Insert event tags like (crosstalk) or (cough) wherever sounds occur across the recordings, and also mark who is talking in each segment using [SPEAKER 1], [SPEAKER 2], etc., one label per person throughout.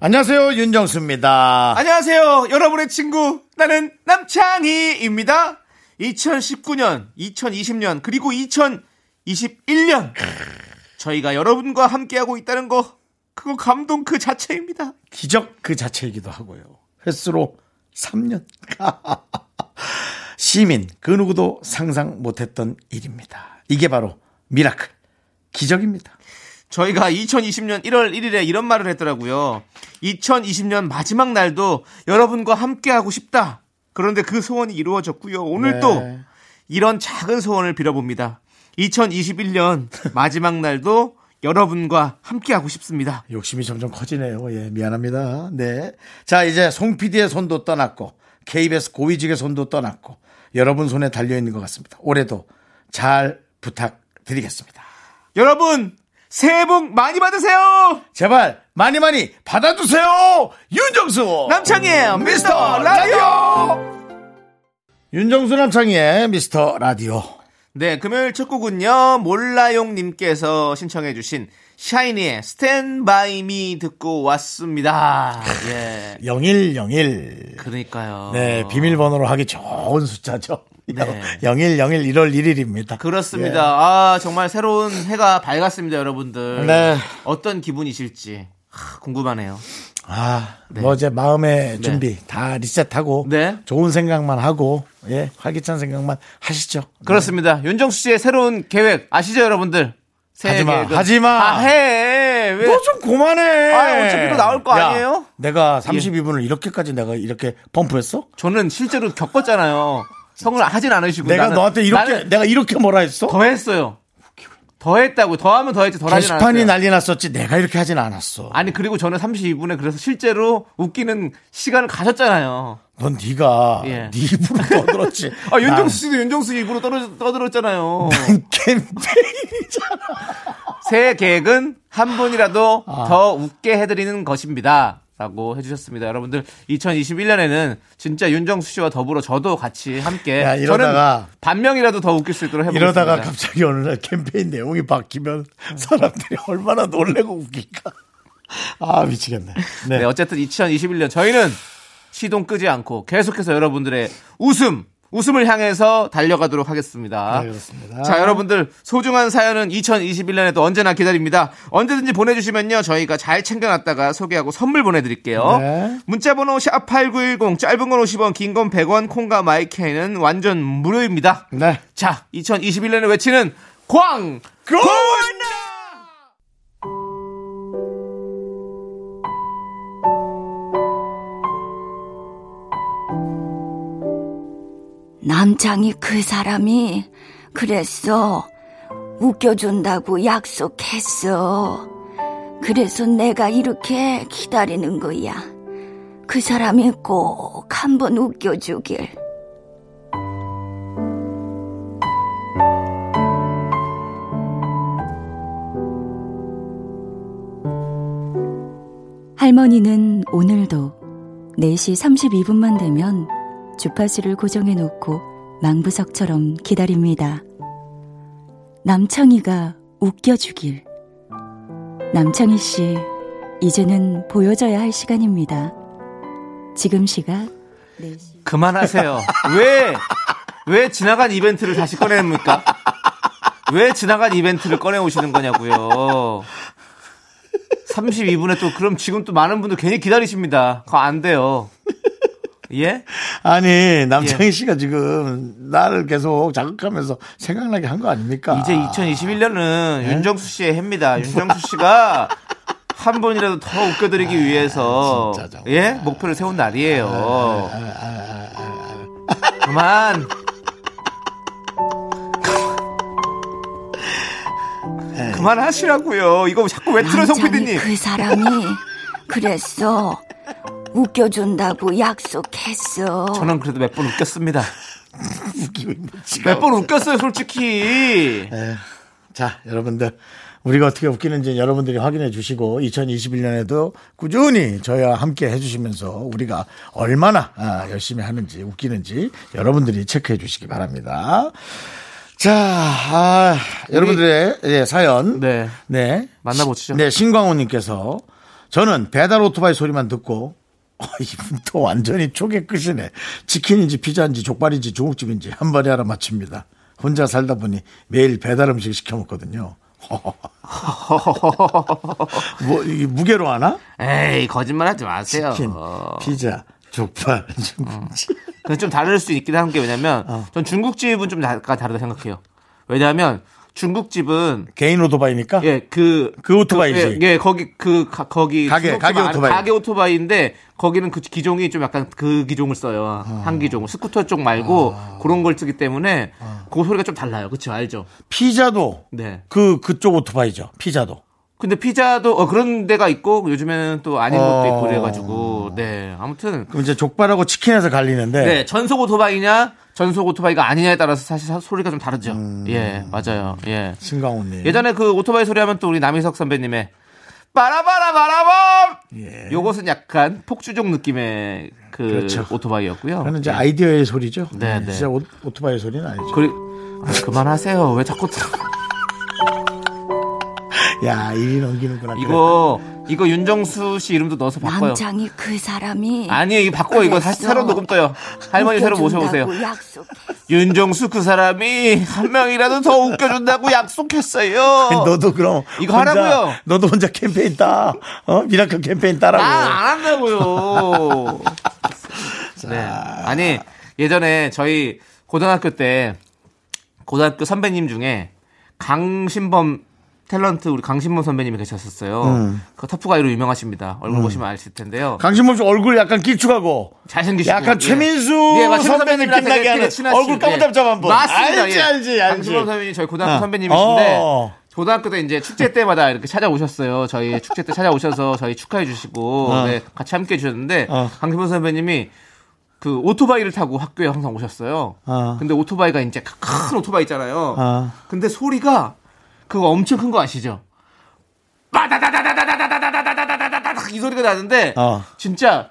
[SPEAKER 1] 안녕하세요 윤정수입니다.
[SPEAKER 2] 안녕하세요, 여러분의 친구. 나는 남창희입니다. 2019년, 2020년, 그리고 2021년. 저희가 여러분과 함께하고 있다는 거, 그거 감동 그 자체입니다.
[SPEAKER 1] 기적 그 자체이기도 하고요. 햇수로 3년. (laughs) 시민 그 누구도 상상 못했던 일입니다. 이게 바로 miracle 기적입니다.
[SPEAKER 2] 저희가 2020년 1월 1일에 이런 말을 했더라고요. 2020년 마지막 날도 여러분과 함께하고 싶다. 그런데 그 소원이 이루어졌고요. 오늘
[SPEAKER 1] 네.
[SPEAKER 2] 또 이런 작은 소원을 빌어봅니다. 2021년 마지막 날도 여러분과 함께하고 싶습니다.
[SPEAKER 1] 욕심이 점점 커지네요. 예, 미안합니다. 네. 자, 이제 송 PD의 손도 떠났고, KBS 고위직의 손도 떠났고, 여러분 손에 달려있는 것 같습니다. 올해도 잘 부탁드리겠습니다.
[SPEAKER 2] 여러분, 새해 복 많이 받으세요!
[SPEAKER 1] 제발, 많이 많이 받아주세요! 윤정수!
[SPEAKER 2] 남창희의 미스터 라디오!
[SPEAKER 1] 윤정수 남창희의 미스터 라디오.
[SPEAKER 2] 네, 금요일 첫 곡은요, 몰라용님께서 신청해주신 샤이니의 Stand By Me 듣고 왔습니다. 예.
[SPEAKER 1] 0101.
[SPEAKER 2] 그러니까요.
[SPEAKER 1] 네, 비밀번호로 하기 좋은 숫자죠.
[SPEAKER 2] 네.
[SPEAKER 1] 0101 1월 1일입니다.
[SPEAKER 2] 그렇습니다. 아, 정말 새로운 해가 밝았습니다, 여러분들.
[SPEAKER 1] 네.
[SPEAKER 2] 어떤 기분이실지 하, 궁금하네요.
[SPEAKER 1] 아, 뭐 이제 마음의
[SPEAKER 2] 네.
[SPEAKER 1] 준비 다 리셋하고
[SPEAKER 2] 네.
[SPEAKER 1] 좋은 생각만 하고 예, 활기찬 생각만 하시죠.
[SPEAKER 2] 그렇습니다. 윤정수 씨의 새로운 계획 아시죠, 여러분들? 새해
[SPEAKER 1] 하지 마,
[SPEAKER 2] 계획은-
[SPEAKER 1] 하지 마.
[SPEAKER 2] 아, 해. 왜?
[SPEAKER 1] 너좀 그만해.
[SPEAKER 2] 아, 어차피 또 나올 거
[SPEAKER 1] 야,
[SPEAKER 2] 아니에요? 예.
[SPEAKER 1] 내가 32분을 이렇게까지 내가 이렇게 펌프했어?
[SPEAKER 2] 저는 실제로 겪었잖아요. 성을 하진 않으시고.
[SPEAKER 1] 내가
[SPEAKER 2] 나는-
[SPEAKER 1] 너한테 이렇게 내가 이렇게 뭐라 했어?
[SPEAKER 2] 더 했어요. 더 했다고. 더 하면 더 했지. 덜 하진 않았어요.
[SPEAKER 1] 난리 났었지. 내가 이렇게 하진 않았어.
[SPEAKER 2] 아니, 그리고 저는 32분에 그래서 실제로 웃기는 시간을 가졌잖아요.
[SPEAKER 1] 넌 네가
[SPEAKER 2] 예.
[SPEAKER 1] 네 입으로 떠들었지. (laughs)
[SPEAKER 2] 아, 윤정수 씨도 윤정수 입으로 떠들, 떠들었잖아요.
[SPEAKER 1] 난 캠페인이잖아.
[SPEAKER 2] 새해 계획은 한 분이라도
[SPEAKER 1] 아.
[SPEAKER 2] 더 웃게 해드리는 것입니다. 라고 해주셨습니다. 여러분들, 2021년에는 진짜 윤정수 씨와 더불어 저도 같이 함께.
[SPEAKER 1] 야, 이러다가-
[SPEAKER 2] 반명이라도 더 웃길 수 있도록 해보겠습니다.
[SPEAKER 1] 이러다가 갑자기 어느 날 캠페인 내용이 바뀌면 사람들이 얼마나 놀래고 웃길까. 아, 미치겠네. 네.
[SPEAKER 2] 네, 어쨌든 2021년 저희는 시동 끄지 않고 계속해서 여러분들의 웃음, 웃음을 향해서 달려가도록 하겠습니다.
[SPEAKER 1] 네, 그렇습니다.
[SPEAKER 2] 자, 여러분들 소중한 사연은 2021년에도 언제나 기다립니다. 언제든지 보내주시면요. 저희가 잘 챙겨놨다가 소개하고 선물 보내드릴게요.
[SPEAKER 1] 네.
[SPEAKER 2] 문자번호 샵 8910 짧은 건 50원, 긴 건 100원, 콩과 마이케이는 완전 무료입니다.
[SPEAKER 1] 네.
[SPEAKER 2] 자, 2021년에 외치는 광!
[SPEAKER 3] 남창이 그 사람이 그랬어. 웃겨준다고 약속했어. 그래서 내가 이렇게 기다리는 거야. 그 사람이 꼭 한번 웃겨주길.
[SPEAKER 4] 할머니는 오늘도 4시 32분만 되면 주파수를 고정해 놓고 망부석처럼 기다립니다. 남창희가 웃겨주길. 남창희 씨, 이제는 보여줘야 할 시간입니다. 지금 시각 4시.
[SPEAKER 2] 그만하세요. 왜, 왜 지나간 이벤트를 다시 꺼내입니까? 왜 지나간 이벤트를 꺼내오시는 거냐고요. 32분에 또, 그럼 지금 또 많은 분들 괜히 기다리십니다. 그거 안 돼요. 예?
[SPEAKER 1] 아니, 남창희 씨가 지금 나를 계속 자극하면서 생각나게 한 거 아닙니까?
[SPEAKER 2] 이제 2021년은 윤정수 씨의 해입니다. (laughs) 윤정수 씨가 한 번이라도 더 웃겨드리기 위해서
[SPEAKER 1] 진짜 정말.
[SPEAKER 2] 예 목표를 세운 날이에요. 그만. 그만하시라고요. 이거 자꾸 왜 틀어 송
[SPEAKER 3] 남창이
[SPEAKER 2] PD님.
[SPEAKER 3] 그 사람이 그랬어. 웃겨준다고 약속했어.
[SPEAKER 2] 저는 그래도 몇 번 웃겼습니다. (laughs) 몇번 웃겼어요, 솔직히.
[SPEAKER 1] 에, 자, 여러분들. 우리가 어떻게 웃기는지 여러분들이 확인해 주시고 2021년에도 꾸준히 저희와 함께 해주시면서 우리가 얼마나 아, 열심히 하는지 웃기는지 여러분들이 체크해 주시기 바랍니다. 자, 아, 여러분들의 예, 사연
[SPEAKER 2] 네,
[SPEAKER 1] 네
[SPEAKER 2] 만나보시죠.
[SPEAKER 1] 네 신광호님께서 저는 배달 오토바이 소리만 듣고 어, (laughs) 이분 또 완전히 초계 끝이네. 치킨인지 피자인지 족발인지 중국집인지 한 번에 알아 맞춥니다. 혼자 살다 보니 매일 배달 음식 시켜 먹거든요. (laughs) 뭐 이게 무게로 하나?
[SPEAKER 2] 에이 거짓말하지 마세요.
[SPEAKER 1] 치킨, 피자, 족발, (laughs) 중국집.
[SPEAKER 2] 어. 좀 다를 수 있긴 한 게 왜냐면
[SPEAKER 1] 어.
[SPEAKER 2] 전 중국집은 좀 다, 다르다 생각해요. 왜냐하면 중국집은
[SPEAKER 1] 개인 오토바이니까?
[SPEAKER 2] 예, 그.
[SPEAKER 1] 그 오토바이지.
[SPEAKER 2] 그, 예, 예, 거기, 그, 가, 거기.
[SPEAKER 1] 가게, 가게 오토바이.
[SPEAKER 2] 가게 오토바이인데 거기는 그 기종이 좀 약간 그 기종을 써요.
[SPEAKER 1] 어.
[SPEAKER 2] 한 기종. 스쿠터 쪽 말고
[SPEAKER 1] 어.
[SPEAKER 2] 그런 걸 쓰기 때문에 어. 그 소리가 좀 달라요. 그렇죠 알죠?
[SPEAKER 1] 피자도.
[SPEAKER 2] 네.
[SPEAKER 1] 그, 그쪽 오토바이죠. 피자도.
[SPEAKER 2] 근데 피자도 어, 그런 데가 있고 요즘에는 또 아닌 것도 있고
[SPEAKER 1] 어.
[SPEAKER 2] 그래가지고 네 아무튼
[SPEAKER 1] 그럼 이제 족발하고 치킨에서 갈리는데
[SPEAKER 2] 네 전속 오토바이냐 전속 오토바이가 아니냐에 따라서 사실 소리가 좀 다르죠
[SPEAKER 1] 음.
[SPEAKER 2] 예 맞아요 예
[SPEAKER 1] 신강호님.
[SPEAKER 2] 예전에 그 오토바이 소리하면 또 우리 남희석 선배님의 빠라바라바라밤
[SPEAKER 1] 예.
[SPEAKER 2] 요것은 약간 폭주종 느낌의 그
[SPEAKER 1] 그렇죠.
[SPEAKER 2] 오토바이였고요
[SPEAKER 1] 그는 이제
[SPEAKER 2] 예.
[SPEAKER 1] 아이디어의 소리죠.
[SPEAKER 2] 네, 네. 네.
[SPEAKER 1] 진짜 오, 토바이 소리는 아니죠.
[SPEAKER 2] 그리 아, 그만하세요 왜 자꾸
[SPEAKER 1] 야, 1위 넘기는구나.
[SPEAKER 2] 이거, 이거 윤정수 씨 이름도 넣어서 바꿔요.
[SPEAKER 3] 남창희 그 사람이.
[SPEAKER 2] 아니요, 이거 바꿔. 이거 다시 새로 녹음 떠요. 할머니 새로 모셔보세요.
[SPEAKER 3] 약속했어.
[SPEAKER 2] 윤정수 그 사람이 한 명이라도 더 웃겨준다고 약속했어요. (laughs)
[SPEAKER 1] 너도 그럼.
[SPEAKER 2] 이거
[SPEAKER 1] 혼자,
[SPEAKER 2] 하라고요.
[SPEAKER 1] 너도 혼자 캠페인 따. 어? miracle 캠페인 따라고.
[SPEAKER 2] 아, 안 한다고요. (laughs) 네. 아니, 예전에 저희 고등학교 때 고등학교 선배님 중에 강신범 탤런트 우리 강신문 선배님이 계셨었어요.
[SPEAKER 1] 음.
[SPEAKER 2] 그 터프가이로 유명하십니다. 얼굴 음. 보시면 아실 텐데요.
[SPEAKER 1] 강신문 씨 얼굴 약간 기축하고
[SPEAKER 2] 잘생기시고
[SPEAKER 1] 약간
[SPEAKER 2] 예.
[SPEAKER 1] 최민수
[SPEAKER 2] 예. 예,
[SPEAKER 1] 선배 느낌 나게 하는 얼굴 까무잡잡한 예. 분.
[SPEAKER 2] 맞습니다. 예.
[SPEAKER 1] 알지 알지 알지.
[SPEAKER 2] 강신문 선배님 저희 고등학교
[SPEAKER 1] 아.
[SPEAKER 2] 선배님이신데
[SPEAKER 1] 어.
[SPEAKER 2] 고등학교 때 이제 축제 때마다 이렇게 찾아오셨어요. 저희 축제 때 찾아오셔서 저희 축하해 주시고
[SPEAKER 1] 어.
[SPEAKER 2] 네, 같이 함께 해 주셨는데
[SPEAKER 1] 어.
[SPEAKER 2] 강신문 선배님이 그 오토바이를 타고 학교에 항상 오셨어요.
[SPEAKER 1] 어.
[SPEAKER 2] 근데 오토바이가 이제 큰 오토바이 있잖아요.
[SPEAKER 1] 어.
[SPEAKER 2] 근데 소리가 그거 엄청 큰 거 아시죠? 빠다다다다다다다다다다다다다다다 이 소리가 나는데 어. 진짜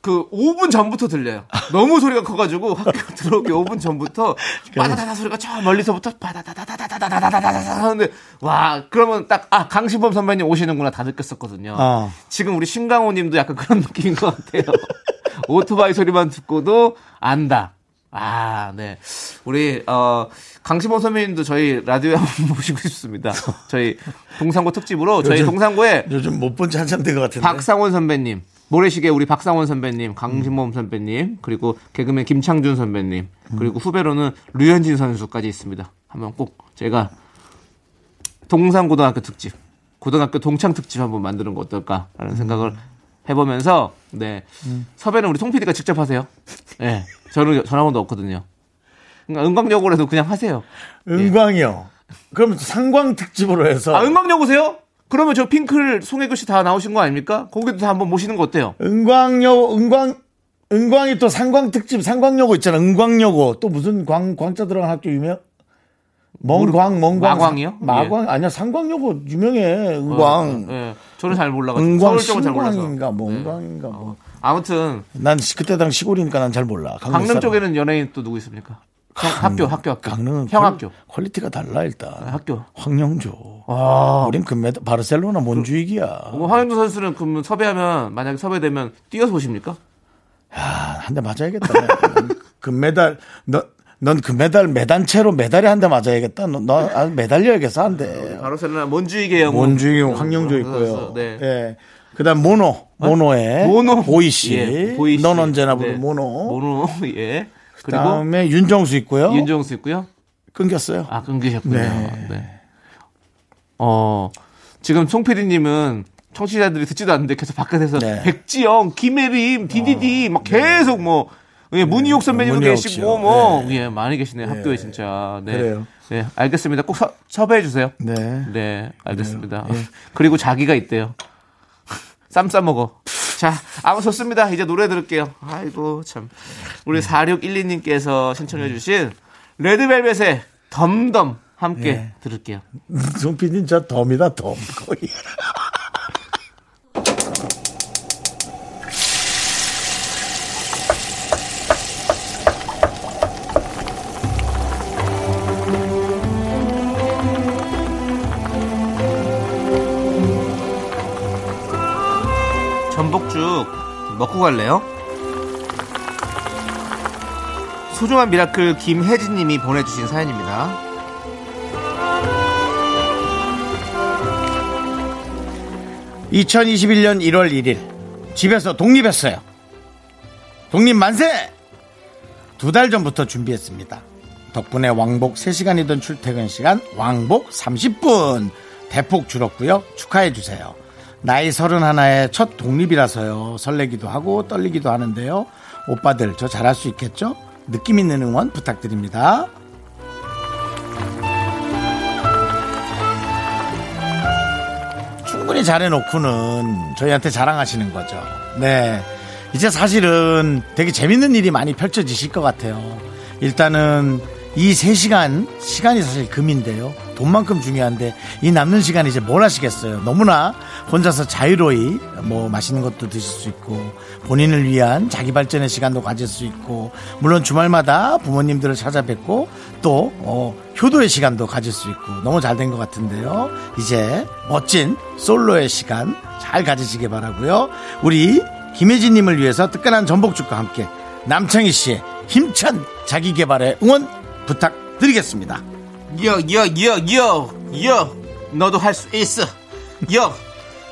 [SPEAKER 2] 그 5분 전부터 들려요. 어. 너무 소리가 커가지고 학교 들어오기 5분 전부터 빠다다다 소리가 저 멀리서부터 빠다다다다다다다다다다다 하는데 와 그러면 딱 아 강신범 선배님 오시는구나 다 느꼈었거든요.
[SPEAKER 1] 어.
[SPEAKER 2] 지금 우리 신강호님도 아, 네. 약간 그런 느낌인 것 같아요. (laughs) 오토바이 소리만 듣고도 안다. 아, 네. 우리, 어, 강신범 선배님도 저희 라디오에 한번 (laughs) 모시고 싶습니다. 저희 동상고 특집으로 저희
[SPEAKER 1] 요즘-
[SPEAKER 2] 동상고에
[SPEAKER 1] 요즘 못 본 지 한참 된 것 같은데.
[SPEAKER 2] 박상원 선배님, 모래시계 우리 박상원 선배님, 강신범 선배님, 그리고 개그맨 김창준 선배님, 그리고 후배로는 류현진 선수까지 있습니다. 한번 꼭 제가 동산고등학교 특집, 고등학교 동창 특집 한번 만드는 거 어떨까라는 생각을 해보면서 네 섭외는 우리 송 PD가 직접 하세요. 네, 저는 전화번호 없거든요. 그러니까 해도 그냥 하세요.
[SPEAKER 1] 은광이요. 그럼 상광 특집으로 해서
[SPEAKER 2] 아 은광역 오세요? 그러면 저 핑클 송혜교 씨 다 나오신 거 아닙니까? 거기도 다 한번 모시는 거 어때요?
[SPEAKER 1] 은광여 은광 은광이 또 상광 특집 상광여고 있잖아. 은광여고 또 무슨 광 광자 들어간 학교 유명? 멍광 멍광
[SPEAKER 2] 마광이요?
[SPEAKER 1] 마광 아니야 상광여고 유명해. 은광.
[SPEAKER 2] 예, 저는 잘 몰라가지고
[SPEAKER 1] 은광
[SPEAKER 2] 서울.
[SPEAKER 1] 신광인가 멍광인가 뭐.
[SPEAKER 2] 아무튼
[SPEAKER 1] 난 시- 그때 당 시골이니까 난 잘 몰라. 강릉
[SPEAKER 2] 강릉. 쪽에는 연예인 또 누구 있습니까? 형, 학교, 학교, 학교.
[SPEAKER 1] 강릉은
[SPEAKER 2] 형
[SPEAKER 1] 퀄-
[SPEAKER 2] 학교.
[SPEAKER 1] 퀄리티가 달라 일단.
[SPEAKER 2] 학교.
[SPEAKER 1] 황영조.
[SPEAKER 2] 아.
[SPEAKER 1] 우린 금메달 바르셀로나 몬주익이야.
[SPEAKER 2] 뭐 황현주 선수는 그러면 섭외하면 만약에 섭외되면 뛰어서 오십니까?
[SPEAKER 1] 아, 한대 맞아야겠다. (laughs) 넌 금메달 너. 넌 금메달 매단체로 메달에 한 대 맞아야겠다. 너, 너 아, 매달려야겠어 한 대.
[SPEAKER 2] 바르셀로나 몬주익의 영웅.
[SPEAKER 1] 원주희 황영조 있고요.
[SPEAKER 2] 네.
[SPEAKER 1] 예. 그다음 모노, 모노의
[SPEAKER 2] 모노.
[SPEAKER 1] 보이 씨.
[SPEAKER 2] 예, 보이 씨.
[SPEAKER 1] 넌 언제나 부른
[SPEAKER 2] 네.
[SPEAKER 1] 모노.
[SPEAKER 2] 모노, (laughs) 예. 그리고
[SPEAKER 1] 그다음에 윤정수 있고요.
[SPEAKER 2] 윤정수 있고요.
[SPEAKER 1] 끊겼어요.
[SPEAKER 2] 아, 끊기셨군요.
[SPEAKER 1] 네.
[SPEAKER 2] 네. 어, 지금 송 PD님은 청취자들이 듣지도 않는데 계속 바깥에서
[SPEAKER 1] 네.
[SPEAKER 2] 백지영, 김혜림, 디디디 막 계속 뭐 예, 문희옥 선배님도
[SPEAKER 1] 문희옥
[SPEAKER 2] 계시고. 뭐
[SPEAKER 1] 네.
[SPEAKER 2] 예, 많이 계시네요. 학교에 진짜. 네.
[SPEAKER 1] 그래요.
[SPEAKER 2] 네, 알겠습니다. 꼭 서, 섭외해 주세요.
[SPEAKER 1] 네.
[SPEAKER 2] 네, 알겠습니다. (laughs) 그리고 자기가 있대요. (laughs) 쌈 싸 먹어. 자, 아무 좋습니다. 이제 노래 들을게요. 아이고, 참. 우리 4612님께서 신청해 주신 레드벨벳의 덤덤 함께
[SPEAKER 1] 네.
[SPEAKER 2] 들을게요.
[SPEAKER 1] 송 PD는 저 덤이다, 덤. 거의.
[SPEAKER 2] 먹고 갈래요? 소중한 miracle 김혜진님이 보내주신 사연입니다.
[SPEAKER 1] (2021년 1월 1일) 집에서 독립했어요. 독립 만세! 두 달 전부터 준비했습니다. 덕분에 왕복 3시간이던 출퇴근 시간 왕복 30분. 대폭 줄었고요. 축하해 주세요 나이 31의 첫 독립이라서요 설레기도 하고 떨리기도 하는데요 오빠들 저 잘할 수 있겠죠 느낌 있는 응원 부탁드립니다 충분히 잘해놓고는 저희한테 자랑하시는 거죠. 네. 이제 사실은 되게 재밌는 일이 많이 펼쳐지실 것 같아요. 일단은 이 3시간, 시간이 사실 금인데요. 돈만큼 중요한데 이 남는 시간 이제 뭘 하시겠어요. 너무나 혼자서 자유로이 뭐 맛있는 것도 드실 수 있고 본인을 위한 자기 발전의 시간도 가질 수 있고 물론 주말마다 부모님들을 찾아뵙고 또 어, 효도의 시간도 가질 수 있고 너무 잘 된 것 같은데요. 이제 멋진 솔로의 시간 잘 가지시기 바라고요. 우리 김혜진님을 위해서 뜨끈한 전복죽과 함께 남창희 씨의 힘찬 자기 개발의 응원 부탁드리겠습니다.
[SPEAKER 2] yo, yo, yo, yo, yo. 너도 할 수 있어. yo.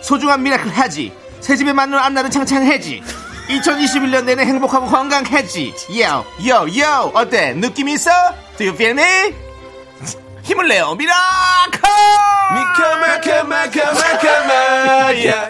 [SPEAKER 2] 소중한 miracle 해지. 새 집에 맞는 앞날은 창창해지. 2021년 내내 행복하고 건강해지. yo, yo, yo. 어때? 느낌 있어? Do you feel me? 힘을 내요. miracle! 미카마카마카마카마야.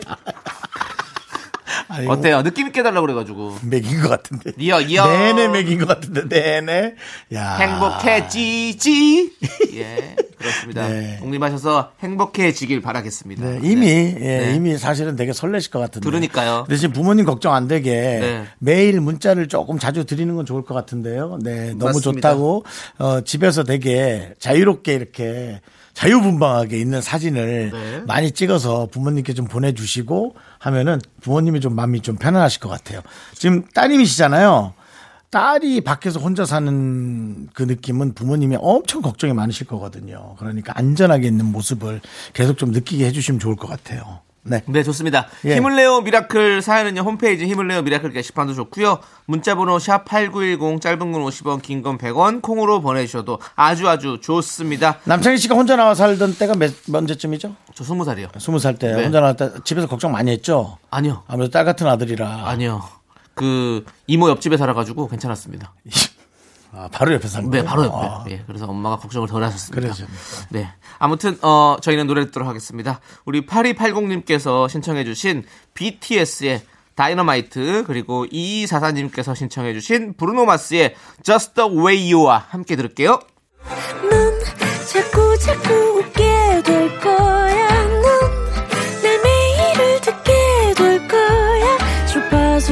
[SPEAKER 1] 아이고,
[SPEAKER 2] 어때요? 느낌 있게 해달라고 그래가지고.
[SPEAKER 1] 맥인 것 같은데.
[SPEAKER 2] yo, yo.
[SPEAKER 1] 내내 맥인 것 같은데, 내내. 야.
[SPEAKER 2] 행복해지지. 예, 그렇습니다.
[SPEAKER 1] 네.
[SPEAKER 2] 독립하셔서 행복해지길 바라겠습니다.
[SPEAKER 1] 네, 이미,
[SPEAKER 2] 네.
[SPEAKER 1] 예,
[SPEAKER 2] 네.
[SPEAKER 1] 이미 사실은 되게 설레실 것 같은데.
[SPEAKER 2] 그러니까요.
[SPEAKER 1] 대신 부모님 걱정 안 되게
[SPEAKER 2] 네.
[SPEAKER 1] 매일 문자를 조금 자주 드리는 건 좋을 것 같은데요. 네, 너무
[SPEAKER 2] 맞습니다.
[SPEAKER 1] 좋다고, 어, 집에서 되게 자유롭게 이렇게 자유분방하게 있는 사진을
[SPEAKER 2] 네.
[SPEAKER 1] 많이 찍어서 부모님께 좀 보내주시고 하면은 부모님이 좀 마음이 좀 편안하실 것 같아요. 지금 따님이시잖아요. 딸이 밖에서 혼자 사는 그 느낌은 부모님이 엄청 걱정이 많으실 거거든요. 그러니까 안전하게 있는 모습을 계속 좀 느끼게 해주시면 좋을 것 같아요. 네.
[SPEAKER 2] 네, 좋습니다.
[SPEAKER 1] 예.
[SPEAKER 2] 힘을 내요 miracle 사연은요, 홈페이지 힘을 내요 miracle 게시판도 좋고요 문자번호 샵8910, 짧은 건 50원, 긴 건 100원, 콩으로 보내주셔도 아주 아주 좋습니다.
[SPEAKER 1] 남창희 씨가 혼자 나와 살던 때가 몇, 언제쯤이죠?
[SPEAKER 2] 저 20살이요.
[SPEAKER 1] 스무 살때
[SPEAKER 2] 네.
[SPEAKER 1] 혼자 나왔을 때 집에서 걱정 많이 했죠?
[SPEAKER 2] 아니요.
[SPEAKER 1] 아무래도 딸 같은 아들이라.
[SPEAKER 2] 아니요. 그, 이모 옆집에 살아가지고 괜찮았습니다.
[SPEAKER 1] 아, 바로 옆에 사는
[SPEAKER 2] 네,
[SPEAKER 1] 거예요?
[SPEAKER 2] 바로 옆에.
[SPEAKER 1] 아,
[SPEAKER 2] 예, 그래서 엄마가 걱정을 덜 하셨습니다.
[SPEAKER 1] 그러셨네요.
[SPEAKER 2] 네. 아무튼, 어, 저희는 노래 듣도록 하겠습니다. 우리 8280님께서 신청해주신 BTS의 다이너마이트, 그리고 2244님께서 신청해주신 브루노마스의 Just the Way You와 함께 들을게요.
[SPEAKER 5] 넌 자꾸 자꾸 웃게 될 거야.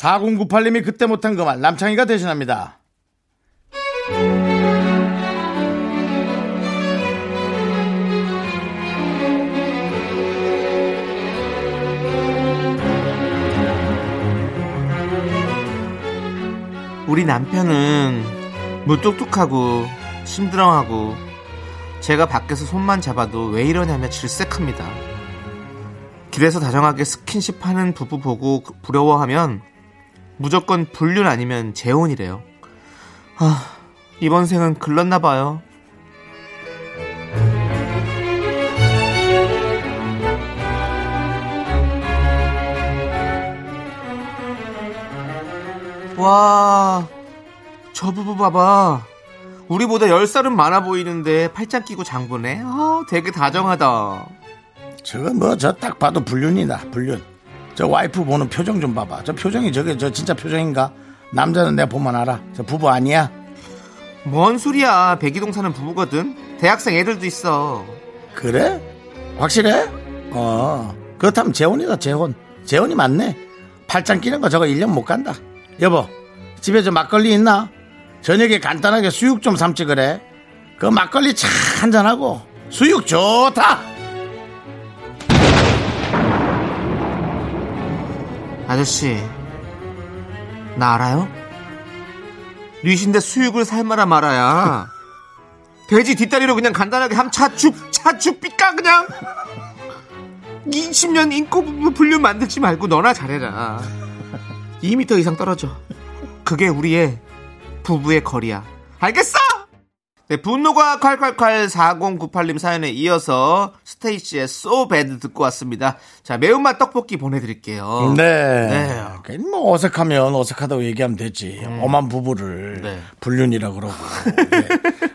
[SPEAKER 1] 4098님이 그때 못한 그 말, 남창희가 대신합니다.
[SPEAKER 2] 우리 남편은 무뚝뚝하고 심드렁하고 제가 밖에서 손만 잡아도 왜 이러냐며 질색합니다. 길에서 다정하게 스킨십 하는 부부 보고 그- 부러워하면 무조건 불륜 아니면 재혼이래요. 아, 이번 생은 글렀나 봐요. 와, 저 부부 봐봐. 우리보다 열 살은 많아 보이는데 팔짱 끼고 장보네. 아, 되게 다정하다.
[SPEAKER 1] 저거 뭐 저 딱 봐도 불륜이다, 불륜. 저 와이프 보는 표정 좀 봐봐. 저 표정이 저게 저 진짜 표정인가? 남자는 내가 보면 알아. 저 부부 아니야?
[SPEAKER 2] 뭔 소리야. 백이동 사는 부부거든. 대학생 애들도 있어.
[SPEAKER 1] 그래? 확실해? 어. 그렇다면 재혼이다 재혼. 재혼이 맞네. 팔짱 끼는 거 저거 1년 못 간다. 여보 집에 저 막걸리 있나? 저녁에 간단하게 수육 좀 삶지 그래. 그 막걸리 차 한잔하고 수육 좋다
[SPEAKER 2] 아저씨, 나 알아요? 뉘신데 수육을 삶아라 말아야. 돼지 뒷다리로 그냥 간단하게 함 차죽, 차죽 삐까 그냥. 20년 인코 불륜 만들지 말고 너나 잘해라. 2m 이상 떨어져. 그게 우리의 부부의 거리야. 알겠어? 네, 분노가 콸콸콸 4098님 사연에 이어서 스테이시의 So Bad 듣고 왔습니다. 자, 매운맛 떡볶이 보내드릴게요.
[SPEAKER 1] 네.
[SPEAKER 2] 네.
[SPEAKER 1] 뭐 어색하면 어색하다고 얘기하면 되지. 엄한 부부를
[SPEAKER 2] 네.
[SPEAKER 1] 불륜이라 그러고, 네.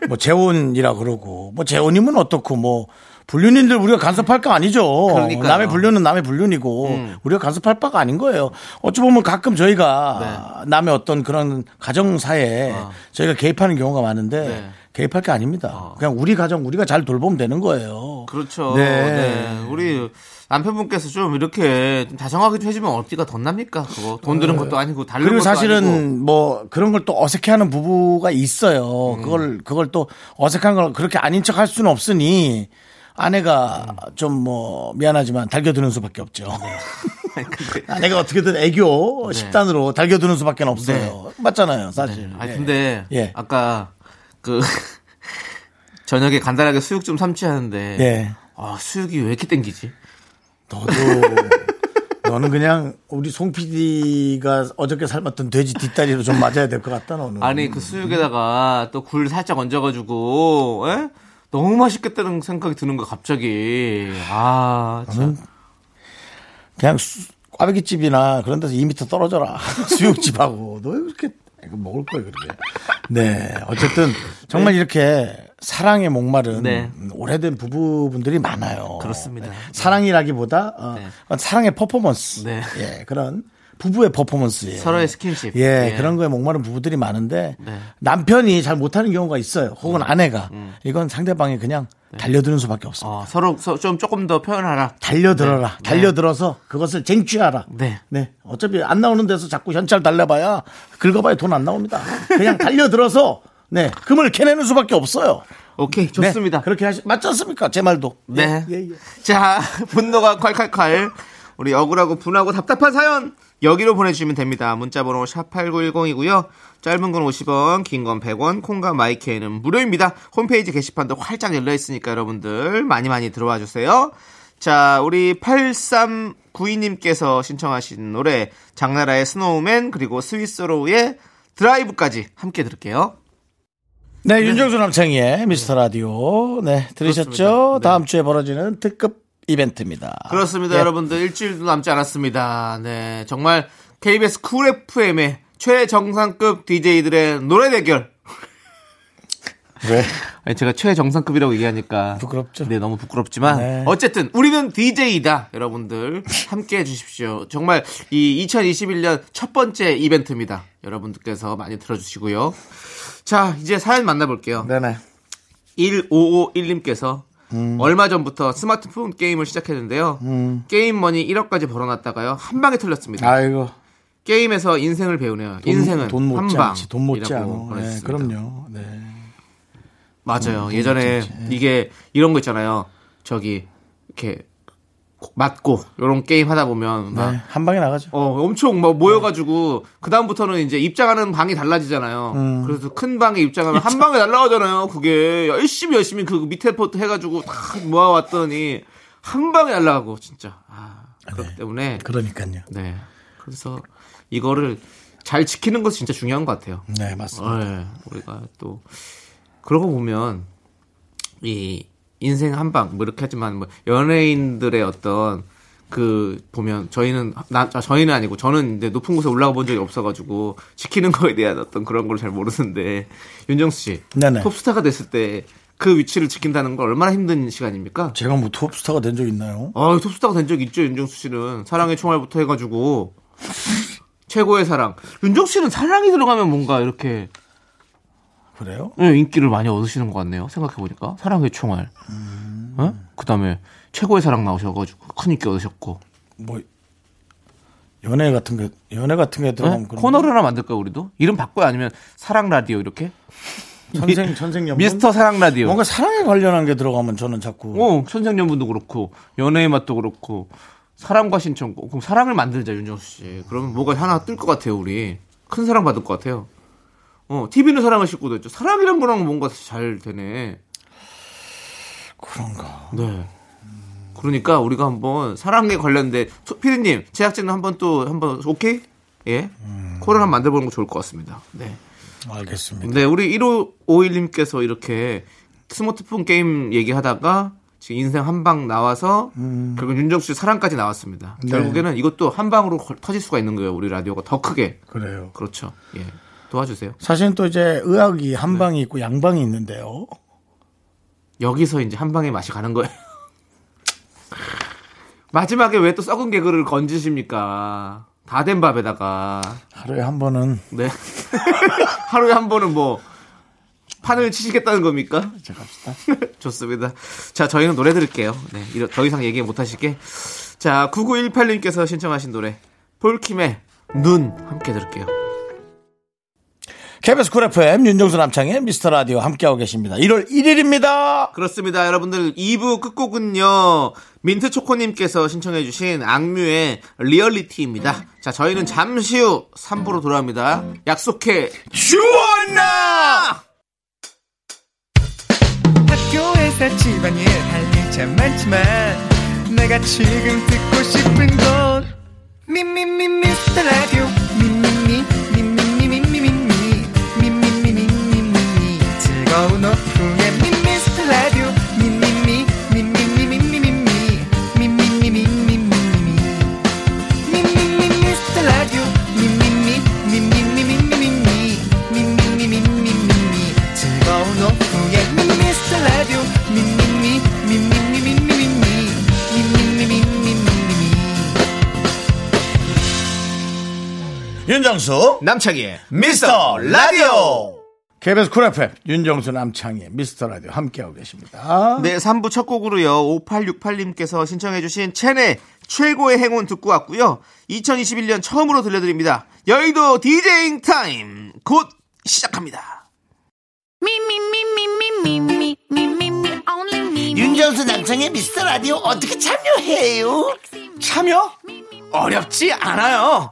[SPEAKER 1] 뭐 재혼이라 그러고, 뭐 재혼이면 어떻고, 뭐 불륜인들 우리가 간섭할 거 아니죠.
[SPEAKER 2] 그러니까요. 음.
[SPEAKER 1] 남의 불륜은 남의 불륜이고 우리가 간섭할 바가 아닌 거예요. 어찌 보면 가끔 저희가 남의 어떤 그런 가정사에
[SPEAKER 2] 네. 어.
[SPEAKER 1] 저희가 개입하는 경우가 많은데
[SPEAKER 2] 네.
[SPEAKER 1] 개입할 게 아닙니다. 그냥 우리 가정 우리가 잘 돌보면 되는 거예요.
[SPEAKER 2] 그렇죠.
[SPEAKER 1] 네.
[SPEAKER 2] 네. 우리 남편분께서 좀 이렇게 좀 다정하게 좀 해주면 어디가 더 납니까? 그거 돈 드는 것도 아니고 다른
[SPEAKER 1] 그리고
[SPEAKER 2] 것도
[SPEAKER 1] 사실은
[SPEAKER 2] 아니고.
[SPEAKER 1] 뭐 그런 걸 또 어색해하는 부부가 있어요.
[SPEAKER 2] 음.
[SPEAKER 1] 그걸 그걸 또 어색한 걸 그렇게 아닌 척 할 수는 없으니 아내가
[SPEAKER 2] 음.
[SPEAKER 1] 좀뭐 미안하지만 달겨드는 수밖에 없죠. (laughs)
[SPEAKER 2] 근데,
[SPEAKER 1] 아내가 어떻게든 애교
[SPEAKER 2] 네.
[SPEAKER 1] 식단으로 달겨드는 수밖에 없어요. 맞잖아요, 사실.
[SPEAKER 2] 아니
[SPEAKER 1] 예.
[SPEAKER 2] 근데
[SPEAKER 1] 예.
[SPEAKER 2] 아까 그 (laughs) 저녁에 간단하게 수육 좀 삼치 하는데
[SPEAKER 1] 예.
[SPEAKER 2] 아 수육이 왜 이렇게 땡기지?
[SPEAKER 1] 너도 너는 그냥 우리 송 PD가 어저께 삶았던 돼지 뒷다리로 좀 맞아야 될 것 같다 너는.
[SPEAKER 2] 아니 그 수육에다가 또 굴 살짝 얹어가지고 에? 너무 맛있겠다는 생각이 드는 거 갑자기 아 참.
[SPEAKER 1] 그냥 수- 꽈배기집이나 그런 데서 2미터 떨어져라. (laughs) 수육집하고. 너 왜 그렇게 먹을 거야, 그렇게. 네. 어쨌든 정말 이렇게 사랑에 목마른
[SPEAKER 2] 네.
[SPEAKER 1] 오래된 부부분들이 많아요.
[SPEAKER 2] 그렇습니다.
[SPEAKER 1] 사랑이라기보다 어,
[SPEAKER 2] 네.
[SPEAKER 1] 사랑의 퍼포먼스.
[SPEAKER 2] 네.
[SPEAKER 1] 예, 그런 부부의 퍼포먼스예요.
[SPEAKER 2] 서로의 스킨십.
[SPEAKER 1] 예,
[SPEAKER 2] 예.
[SPEAKER 1] 그런 거에 목마른 부부들이 많은데
[SPEAKER 2] 네. 음.
[SPEAKER 1] 남편이 잘 못하는 경우가 있어요. 혹은 아내가 이건 상대방이 그냥 달려드는 수밖에 없습니다.
[SPEAKER 2] 어, 서로 서- 좀 조금 더 표현하라.
[SPEAKER 1] 달려들어라.
[SPEAKER 2] 네.
[SPEAKER 1] 달려들어서 그것을 쟁취하라.
[SPEAKER 2] 네.
[SPEAKER 1] 네. 어차피 안 나오는 데서 자꾸 현찰 달래봐야 긁어봐야 돈 안 나옵니다. 그냥 달려들어서 네 금을 캐내는 수밖에 없어요.
[SPEAKER 2] 오케이 좋습니다.
[SPEAKER 1] 네, 그렇게 하시 맞지 않습니까? 제 말도.
[SPEAKER 2] 네.
[SPEAKER 1] 예, 예, 예.
[SPEAKER 2] 자, 분노가 콸콸콸. 우리 억울하고 분하고 답답한 사연 여기로 보내주시면 됩니다. 문자번호 샵8910이고요. 짧은 건 50원, 긴 건 100원, 콩과 마이크에는 무료입니다. 홈페이지 게시판도 활짝 열려 있으니까 여러분들 많이 많이 들어와 주세요. 자, 우리 8392님께서 신청하신 노래 장나라의 Snowman 그리고 스윗소로우의 드라이브까지 함께 들을게요.
[SPEAKER 1] 네, 윤정수 남창희의 미스터 라디오. 네, 들으셨죠?
[SPEAKER 2] 네.
[SPEAKER 1] 다음 주에 벌어지는 특급 이벤트입니다.
[SPEAKER 2] 그렇습니다,
[SPEAKER 1] 예.
[SPEAKER 2] 여러분들. 일주일도 남지 않았습니다. 네. 정말 KBS 쿨 FM의 최정상급 DJ들의 노래 대결. (laughs)
[SPEAKER 1] 왜?
[SPEAKER 2] 아니, 제가 최정상급이라고 얘기하니까.
[SPEAKER 1] 부끄럽죠?
[SPEAKER 2] 네, 너무 부끄럽지만.
[SPEAKER 1] 네.
[SPEAKER 2] 어쨌든, 우리는 DJ이다. 여러분들. 함께 해 주십시오. 정말 이 2021년 첫 번째 이벤트입니다. 여러분들께서 많이 들어 주시고요. 자, 이제 사연 만나 볼게요.
[SPEAKER 1] 네네.
[SPEAKER 2] 1551님께서
[SPEAKER 1] 음.
[SPEAKER 2] 얼마 전부터 스마트폰 게임을 시작했는데요. 게임 머니 1억까지 벌어놨다가요. 한 방에 털렸습니다.
[SPEAKER 1] 아이고.
[SPEAKER 2] 게임에서 인생을 배우네요.
[SPEAKER 1] 돈-
[SPEAKER 2] 인생은 돈한
[SPEAKER 1] 못지. 돈 못지 않아. 네, 그럼요. 네.
[SPEAKER 2] 맞아요. 예전에 이게 이런 거 있잖아요. 저기 이렇게 맞고 이런 게임 하다 보면 막
[SPEAKER 1] 네, 한 방에 나가죠.
[SPEAKER 2] 어, 엄청 막 모여 가지고, 그다음부터는 이제 입장하는 방이 달라지잖아요.
[SPEAKER 1] 음.
[SPEAKER 2] 그래서 큰 방에 입장하면 한 방에 날라가잖아요. 그게 열심히 열심히 그 밑에 포트 해 가지고 다 모아 왔더니 한 방에 날라가고, 진짜. 아, 그렇기
[SPEAKER 1] 네.
[SPEAKER 2] 때문에.
[SPEAKER 1] 그러니까요.
[SPEAKER 2] 네. 그래서 이거를 잘 지키는 것이 진짜 중요한 것 같아요.
[SPEAKER 1] 네, 맞습니다.
[SPEAKER 2] 네, 우리가 또 그러고 보면 이 인생 한방 뭐 이렇게 하지만 뭐 연예인들의 어떤 그 보면 저희는 나 아, 저희는 아니고 저는 이제 높은 곳에 올라가 본 적이 없어가지고 지키는 거에 대한 어떤 그런 걸 잘 모르는데 윤정수 씨
[SPEAKER 1] 네네.
[SPEAKER 2] 톱스타가 됐을 때 그 위치를 지킨다는 건 얼마나 힘든 시간입니까?
[SPEAKER 1] 제가 뭐 톱스타가 된 적 있나요?
[SPEAKER 2] 아, 톱스타가 된 적 있죠, 윤정수 씨는. 사랑의 총알부터 해가지고. 최고의 사랑. 윤정수 씨는 사랑이 들어가면 뭔가 이렇게
[SPEAKER 1] 그래요?
[SPEAKER 2] 예, 인기를 많이 얻으시는 것 같네요. 생각해 보니까. 사랑의 총알. 어? 그 다음에 최고의 사랑 나오셔가지고 큰 인기 얻으셨고.
[SPEAKER 1] 뭐 연애 같은 게 연애 같은 게
[SPEAKER 2] 예?
[SPEAKER 1] 들어가면 그런
[SPEAKER 2] 코너를 하나 만들까요, 우리도? 이름 바꿔요? 아니면 사랑 라디오 이렇게?
[SPEAKER 1] 천생 천생연분
[SPEAKER 2] 미스터 사랑 라디오.
[SPEAKER 1] 뭔가 사랑에 관련한 게 들어가면 저는 자꾸
[SPEAKER 2] 어, 천생연분도 그렇고, 연애의 맛도 그렇고, 사랑과 신청곡. 그럼 사랑을 만들자, 윤정수 씨. 그러면 뭐가 하나 뜰 것 같아요, 우리. 큰 사랑 받을 것 같아요. 어, TV는 사랑을 싣고도 있죠. 사랑이란 거랑 뭔가 잘 되네.
[SPEAKER 1] 그런가.
[SPEAKER 2] 네. 그러니까 우리가 한번 사랑에 관련된, 소- 피디님, 제작진은 한번 또, 한번, 오케이? 예? 코를 한번 만들어보는 거 좋을 것 같습니다. 네.
[SPEAKER 1] 알겠습니다.
[SPEAKER 2] 네, 우리 1551님께서 이렇게 스마트폰 게임 얘기하다가 지금 인생 한 방 나와서 결국 윤정수 씨 사랑까지 나왔습니다.
[SPEAKER 1] 네.
[SPEAKER 2] 결국에는 이것도 한 방으로 걸- 터질 수가 있는 거예요. 우리 라디오가 더 크게.
[SPEAKER 1] 그래요.
[SPEAKER 2] 그렇죠. 예. 도와주세요.
[SPEAKER 1] 사실은 또 이제 의학이
[SPEAKER 2] 네.
[SPEAKER 1] 한 방이 있고 양방이 있는데요.
[SPEAKER 2] 여기서 이제 한 방에 맛이 가는 거예요. (laughs) 마지막에 왜 또 썩은 개그를 건지십니까? 다 된 밥에다가.
[SPEAKER 1] 하루에 한 번은
[SPEAKER 2] 네. (laughs) 하루에 한 번은 뭐 판을 치시겠다는 겁니까?
[SPEAKER 1] 자 갑시다. (laughs)
[SPEAKER 2] 좋습니다. 자, 저희는 노래 들을게요. 네, 더 이상 얘기 못 하시게. 자, 9918님께서 신청하신 노래 폴킴의 눈 함께 들을게요.
[SPEAKER 1] KBS 쿨 FM 윤정수 남창희의 미스터 라디오 함께하고 계십니다. 1월 1일입니다.
[SPEAKER 2] 그렇습니다. 여러분들 2부 끝곡은요. 민트 초코님께서 신청해주신 악뮤의 Reality입니다. 자, 저희는 잠시 후 3부로 돌아옵니다. 약속해 주원나!
[SPEAKER 6] 학교에서 집안일 할일참 많지만 내가 지금 듣고 싶은 건 미미미 미스터 라디오
[SPEAKER 1] 윤정수
[SPEAKER 2] 남창희의
[SPEAKER 1] 미스터 라디오. KBS 쿨 FM 윤정수 남창희의 미스터 라디오 함께하고 계십니다.
[SPEAKER 2] 네 3부 첫 곡으로요 5868님께서 신청해 주신 첸의 최고의 행운 듣고 왔고요. 2021년 처음으로 들려드립니다. 여의도 디제잉 타임. 곧 시작합니다.
[SPEAKER 1] 윤정수 남창희의 미스터 라디오 어떻게 참여해요?
[SPEAKER 6] 참여? 어렵지 않아요.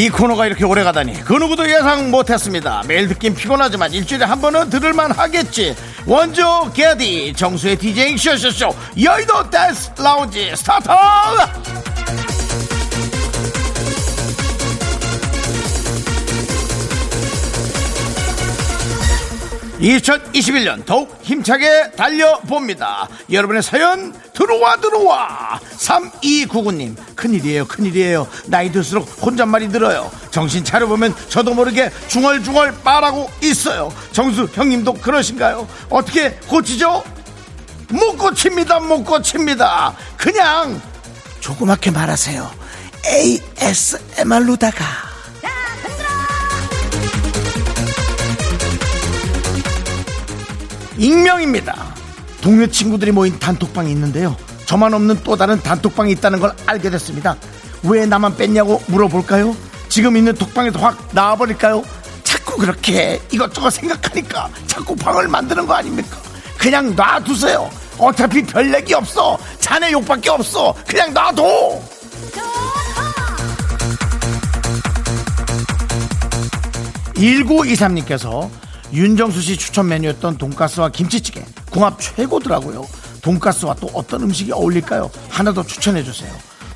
[SPEAKER 1] 이 코너가 이렇게 오래 가다니 그 누구도 예상 못했습니다. 매일 듣긴 피곤하지만 일주일에 한 번은 들을만 하겠지. 원조 게디 정수의 디제잉 쇼쇼쇼 여의도 댄스 라운지 스타트 2021년 더욱 힘차게 달려봅니다. 여러분의 사연 들어와 들어와. 3299님 큰일이에요 큰일이에요. 나이 들수록 혼잣말이 늘어요. 정신 차려보면 저도 모르게 중얼중얼 말하고 있어요. 정수 형님도 그러신가요? 어떻게 고치죠? 못 고칩니다 못 고칩니다. 그냥 조그맣게 말하세요. ASMR로다가 익명입니다. 동네 친구들이 모인 단톡방이 있는데요. 저만 없는 또 다른 단톡방이 있다는 걸 알게 됐습니다. 왜 나만 뺐냐고 물어볼까요? 지금 있는 톡방에도 확 나와버릴까요? 자꾸 그렇게 이것저것 생각하니까 자꾸 방을 만드는 거 아닙니까? 그냥 놔두세요. 어차피 별 얘기 없어. 자네 욕밖에 없어. 그냥 놔둬. 1923님께서 윤정수 씨 추천 메뉴였던 돈가스와 김치찌개 궁합 최고더라고요. 돈가스와 또 어떤 음식이 어울릴까요? 하나 더 추천해 주세요.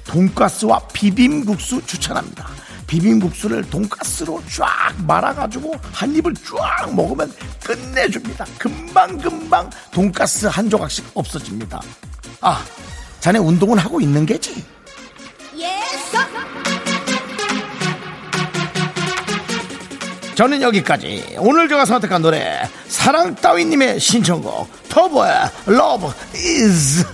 [SPEAKER 1] 돈가스와 비빔국수 추천합니다. 비빔국수를 돈가스로 쫙 말아가지고 한 입을 쫙 먹으면 끝내줍니다. 금방금방 돈가스 한 조각씩 없어집니다. 아, 자네 운동은 하고 있는 게지? 저는 여기까지. 오늘 제가 선택한 노래 사랑 따위님의 신청곡 터보의 Love Is.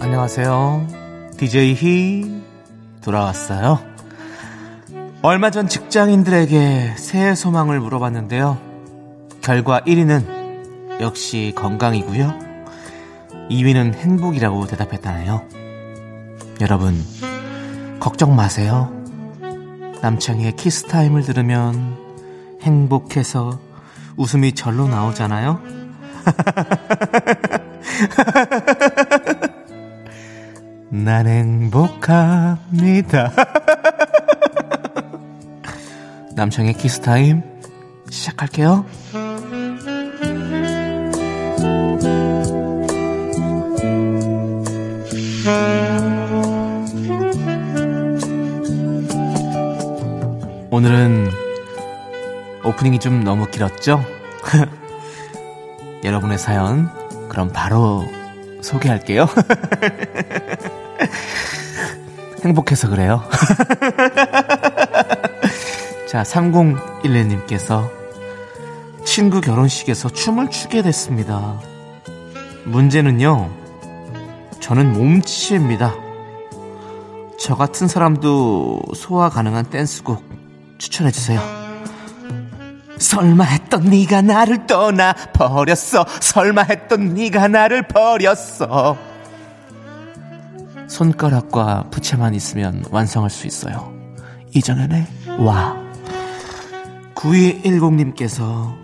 [SPEAKER 2] 안녕하세요. DJ 히 돌아왔어요. 얼마 전 직장인들에게 새해 소망을 물어봤는데요. 결과 1위는 역시 건강이고요. 2위는 행복이라고 대답했다네요. 여러분, 걱정 마세요. 남창희의 키스타임을 들으면 행복해서 웃음이 절로 나오잖아요. (laughs) 난 행복합니다. (laughs) 남창의 키스타임 시작할게요. 오늘은 오프닝이 좀 너무 길었죠? (laughs) 여러분의 사연 그럼 바로 소개할게요. (laughs) (laughs) 행복해서 그래요. (laughs) 자, 3011님께서 친구 결혼식에서 춤을 추게 됐습니다. 문제는요, 저는 몸치입니다. 저 같은 사람도 소화 가능한 댄스곡 추천해주세요. 설마 했던 네가 나를 떠나 버렸어. 설마 했던 네가 나를 버렸어. 손가락과 부채만 있으면 완성할 수 있어요. 이정현의 와. 9210님께서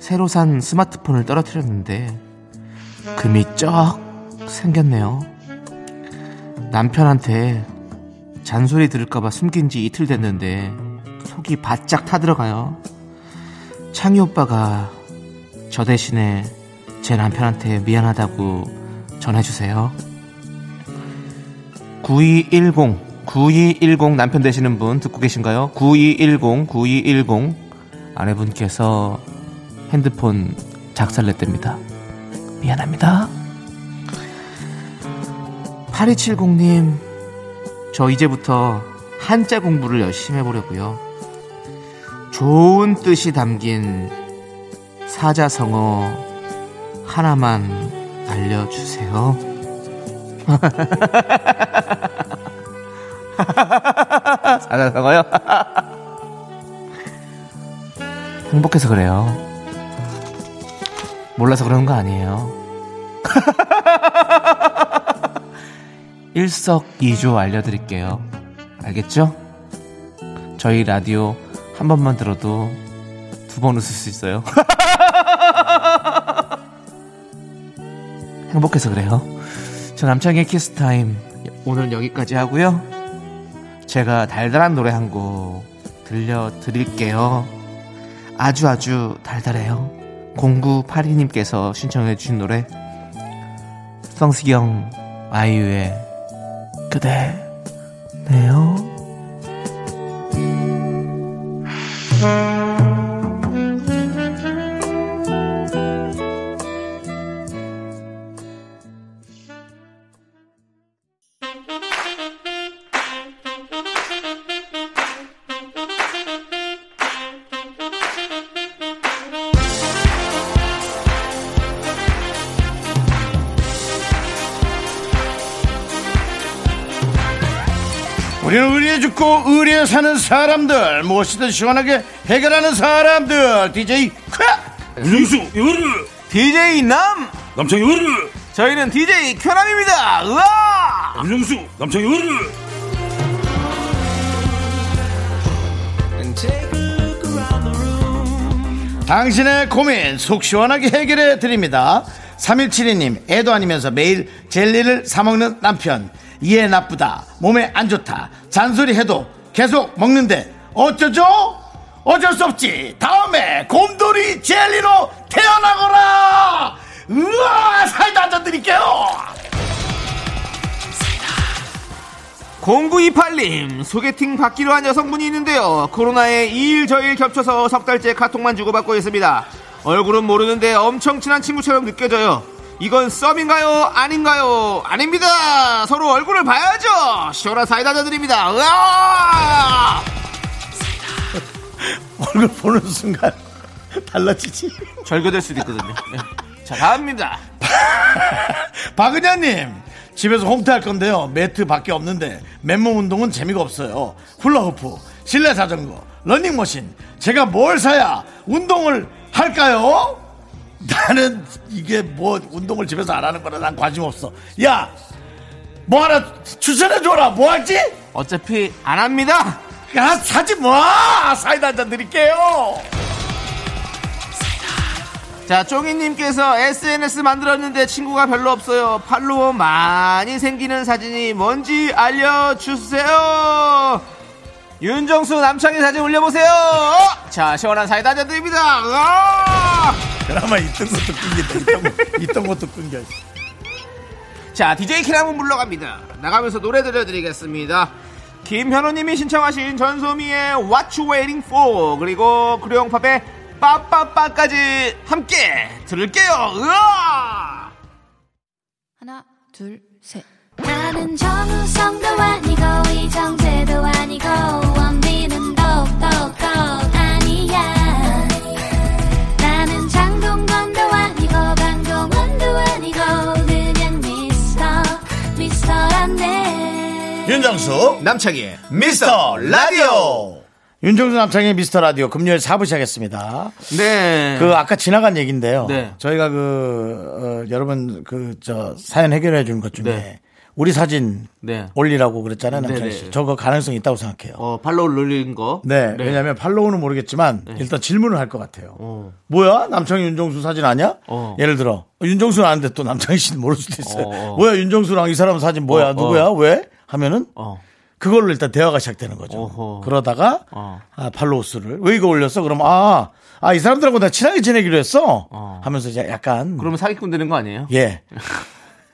[SPEAKER 2] 새로 산 스마트폰을 떨어뜨렸는데 금이 쩍 생겼네요. 남편한테 잔소리 들을까봐 숨긴 지 이틀 됐는데 속이 바짝 타들어가요. 창희 오빠가 저 대신에 제 남편한테 미안하다고 전해주세요. 9210, 9210 남편 되시는 분 듣고 계신가요? 9210, 9210 아내분께서 핸드폰 작살냈답니다. 미안합니다. 8270님, 저 이제부터 한자 공부를 열심히 해보려고요. 좋은 뜻이 담긴 사자성어 하나만 알려주세요. (laughs) 사자성어요? (laughs) 행복해서 그래요. 몰라서 그러는 거 아니에요. (laughs) 일석이조 알려드릴게요. 알겠죠? 저희 라디오 한 번만 들어도 두 번 웃을 수 있어요. 행복해서 그래요. 저 남창희의 키스타임 오늘 여기까지 하고요. 제가 달달한 노래 한 곡 들려드릴게요. 아주 아주 달달해요. 0982님께서 신청해 주신 노래 성시경 아이유의 그대 네요.
[SPEAKER 1] 그리고 의뢰 사는 사람들 무엇이든 시원하게 해결하는 사람들 DJ 쾌!
[SPEAKER 7] 윤수 요르
[SPEAKER 2] DJ 남!
[SPEAKER 7] 남창희 요르
[SPEAKER 2] 저희는 DJ 쾌남입니다. 으아!
[SPEAKER 7] 윤수 남창희 요르
[SPEAKER 1] 당신의 고민 속 시원하게 해결해 드립니다. 3172님 애도 아니면서 매일 젤리를 사먹는 남편. 이해 나쁘다. 몸에 안 좋다. 잔소리 해도 계속 먹는데 어쩌죠? 어쩔 수 없지. 다음에 곰돌이 젤리로 태어나거라! 우와! 사이다 한잔 드릴게요!
[SPEAKER 2] 0928님 소개팅 받기로 한 여성분이 있는데요 코로나에 2일 저일 겹쳐서 석 달째 카톡만 주고받고 있습니다 얼굴은 모르는데 엄청 친한 친구처럼 느껴져요 이건 썸인가요? 아닌가요? 아닙니다. 서로 얼굴을 봐야죠. 시원한 사이다 드립니다. 으아! (laughs)
[SPEAKER 1] 얼굴 보는 순간 달라지지.
[SPEAKER 2] 절교될 수도 있거든요. 네. 자 다음입니다. (laughs)
[SPEAKER 1] 박은현님 집에서 홈트 할 건데요. 매트 밖에 없는데 맨몸 운동은 재미가 없어요. 훌라후프 실내 자전거 러닝머신. 제가 뭘 사야 운동을 할까요? 나는 이게 뭐 운동을 집에서 안 하는 거라 난 관심 없어 야 뭐 하나 추천해 줘라 뭐 할지?
[SPEAKER 2] 어차피 안 합니다
[SPEAKER 1] 야 사지 마 사이다 한 잔 드릴게요
[SPEAKER 2] 자, 쫑이님께서 SNS 만들었는데 친구가 별로 없어요. 팔로워 많이 생기는 사진이 뭔지 알려주세요. 윤정수 남창희 사진 올려보세요. 자, 시원한 사이다 드립니다.
[SPEAKER 1] 그나마 있던 것도 끊긴다 있던, 것- 있던 것도 끊겨
[SPEAKER 2] 자, DJ 킬 한번 불러갑니다. 나가면서 노래 들려드리겠습니다. 김현우님이 신청하신 전소미의 What You Waiting For 그리고 구룡팝의 빠빠빠까지 함께 들을게요. 으아!
[SPEAKER 3] 하나, 둘, 셋.
[SPEAKER 5] 나는 정우성도 아니고 이정재도 아니고 원빈은 더욱더 아니야 나는 장동건도 아니고 강동원도 아니고 그냥 미스터 미스터란데
[SPEAKER 1] 윤정수
[SPEAKER 2] 남창희의
[SPEAKER 1] 미스터 라디오 윤정수 남창의 미스터 라디오 금요일 4부 시작했습니다.
[SPEAKER 2] 네.
[SPEAKER 1] 그 아까 지나간 얘기인데요.
[SPEAKER 2] 네.
[SPEAKER 1] 저희가 그 어, 여러분 그 저 사연 해결해 주는 것 중에
[SPEAKER 2] 네.
[SPEAKER 1] 우리 사진
[SPEAKER 2] 네.
[SPEAKER 1] 올리라고 그랬잖아요,
[SPEAKER 2] 네,
[SPEAKER 1] 남창희
[SPEAKER 2] 네.
[SPEAKER 1] 씨. 저거 가능성 이 있다고 생각해요.
[SPEAKER 2] 어, 팔로우 눌린 거.
[SPEAKER 1] 네, 왜냐하면 팔로우는 모르겠지만 일단 질문을 할 것 같아요.
[SPEAKER 2] 어.
[SPEAKER 1] 뭐야 남창희 윤정수 사진 아니야?
[SPEAKER 2] 어.
[SPEAKER 1] 예를 들어 윤정수는 아는데 또 남창희 씨는 모를 수도 있어요.
[SPEAKER 2] 어, 어.
[SPEAKER 1] 뭐야 윤정수랑 이 사람 사진 뭐야
[SPEAKER 2] 어,
[SPEAKER 1] 누구야 왜? 하면은
[SPEAKER 2] 어.
[SPEAKER 1] 그걸로 일단 대화가 시작되는 거죠.
[SPEAKER 2] 어허.
[SPEAKER 1] 그러다가
[SPEAKER 2] 어.
[SPEAKER 1] 아, 팔로우 수를 왜 이거 올렸어? 그럼 아, 아 이 사람들하고 내가 친하게 지내기로 했어.
[SPEAKER 2] 어.
[SPEAKER 1] 하면서 이제 약간
[SPEAKER 2] 그러면 사기꾼 되는 거 아니에요?
[SPEAKER 1] 예. (laughs)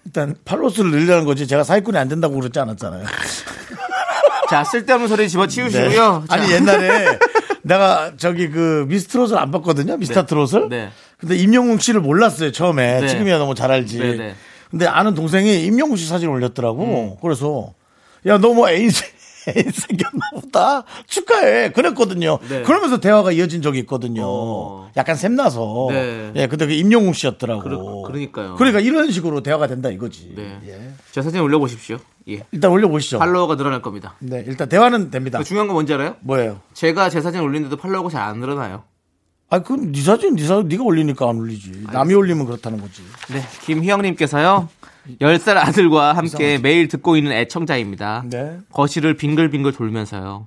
[SPEAKER 1] 일단 팔로우 수를 늘리라는 거지. 제가 사기꾼이 안 된다고 그러지 않았잖아요.
[SPEAKER 2] 자, 쓸데없는 소리 집어치우시고요. 자,
[SPEAKER 1] 네. 아니 옛날에 (laughs) 내가 저기 그 미스트롯을 안 봤거든요. 미스터
[SPEAKER 2] 네.
[SPEAKER 1] 트롯을.
[SPEAKER 2] 네.
[SPEAKER 1] 근데 임영웅 씨를 몰랐어요 처음에.
[SPEAKER 2] 네.
[SPEAKER 1] 지금이야 너무 잘 알지.
[SPEAKER 2] 네, 네.
[SPEAKER 1] 근데 아는 동생이 임영웅 씨 사진 올렸더라고.
[SPEAKER 2] 음.
[SPEAKER 1] 그래서 야 너 뭐 애인 생- (laughs) 애인 생겼나 보다 축하해 그랬거든요.
[SPEAKER 2] 네.
[SPEAKER 1] 그러면서 대화가 이어진 적이 있거든요.
[SPEAKER 2] 어.
[SPEAKER 1] 약간 샘나서.
[SPEAKER 2] 네.
[SPEAKER 1] 예, 근데 그 임영웅 씨였더라고.
[SPEAKER 2] 그러- 그러 니까요.
[SPEAKER 1] 그러니까 이런 식으로 대화가 된다 이거지.
[SPEAKER 2] 네.
[SPEAKER 1] 예.
[SPEAKER 2] 제 사진 올려보십시오. 예.
[SPEAKER 1] 일단 올려보시죠.
[SPEAKER 2] 팔로워가 늘어날 겁니다.
[SPEAKER 1] 네, 일단 대화는 됩니다.
[SPEAKER 2] 그 중요한 건 뭔지 알아요?
[SPEAKER 1] 뭐예요?
[SPEAKER 2] 제가 제 사진 올리는데도 팔로워가 잘 안 늘어나요.
[SPEAKER 1] 아, 그건 네 사진, 네 사진, 네가 올리니까 안 올리지. 남이 올리면 그렇다는 거지.
[SPEAKER 2] 네, 김희영님께서요. 10살 아들과 함께 매일 듣고 있는 애청자입니다.
[SPEAKER 1] 네.
[SPEAKER 2] 거실을 빙글빙글 돌면서요.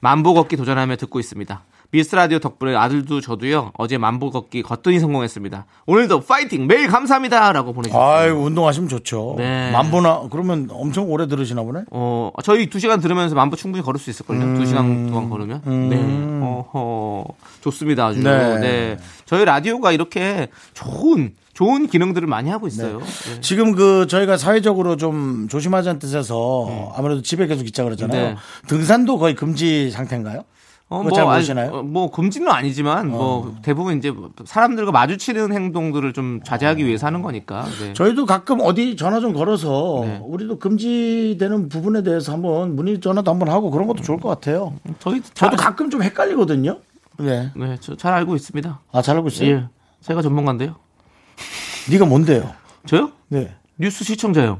[SPEAKER 2] 만보 걷기 도전하며 듣고 있습니다. 미스 라디오 덕분에 아들도 저도요. 어제 만보 걷기 거뜬히 성공했습니다. 오늘도 파이팅 매일 감사합니다 라고 보내주셨어요.
[SPEAKER 1] 아이고, 운동하시면 좋죠.
[SPEAKER 2] 네.
[SPEAKER 1] 만보나, 그러면 엄청 오래 들으시나 보네?
[SPEAKER 2] 어, 저희 두 시간 들으면서 만보 충분히 걸을 수 있을걸요? 두 시간 동안 걸으면? 네. 어허, 좋습니다. 아주.
[SPEAKER 1] 네.
[SPEAKER 2] 네. 저희 라디오가 이렇게 좋은, 좋은 기능들을 많이 하고 있어요. 네.
[SPEAKER 1] 지금 그 저희가 사회적으로 좀 조심하자는 뜻에서 아무래도 집에 계속 있자 그러잖아요.
[SPEAKER 2] 네.
[SPEAKER 1] 등산도 거의 금지 상태인가요?
[SPEAKER 2] 어,
[SPEAKER 1] 그거 잘
[SPEAKER 2] 아니,
[SPEAKER 1] 모르시나요?
[SPEAKER 2] 어, 뭐 금지는 아니지만 뭐 대부분 이제 사람들과 마주치는 행동들을 좀 자제하기 위해서 하는 거니까. 네.
[SPEAKER 1] 저희도 가끔 어디 전화 좀 걸어서
[SPEAKER 2] 네.
[SPEAKER 1] 우리도 금지되는 부분에 대해서 한번 문의 전화도 한번 하고 그런 것도 좋을 것 같아요.
[SPEAKER 2] 저희
[SPEAKER 1] 저도
[SPEAKER 2] 잘,
[SPEAKER 1] 가끔 좀 헷갈리거든요. 네.
[SPEAKER 2] 네, 저 잘 알고 있습니다.
[SPEAKER 1] 아, 잘 알고 있어요?
[SPEAKER 2] 예. 제가 전문가인데요.
[SPEAKER 1] 네가 뭔데요?
[SPEAKER 2] 저요?
[SPEAKER 1] 네.
[SPEAKER 2] 뉴스 시청자요.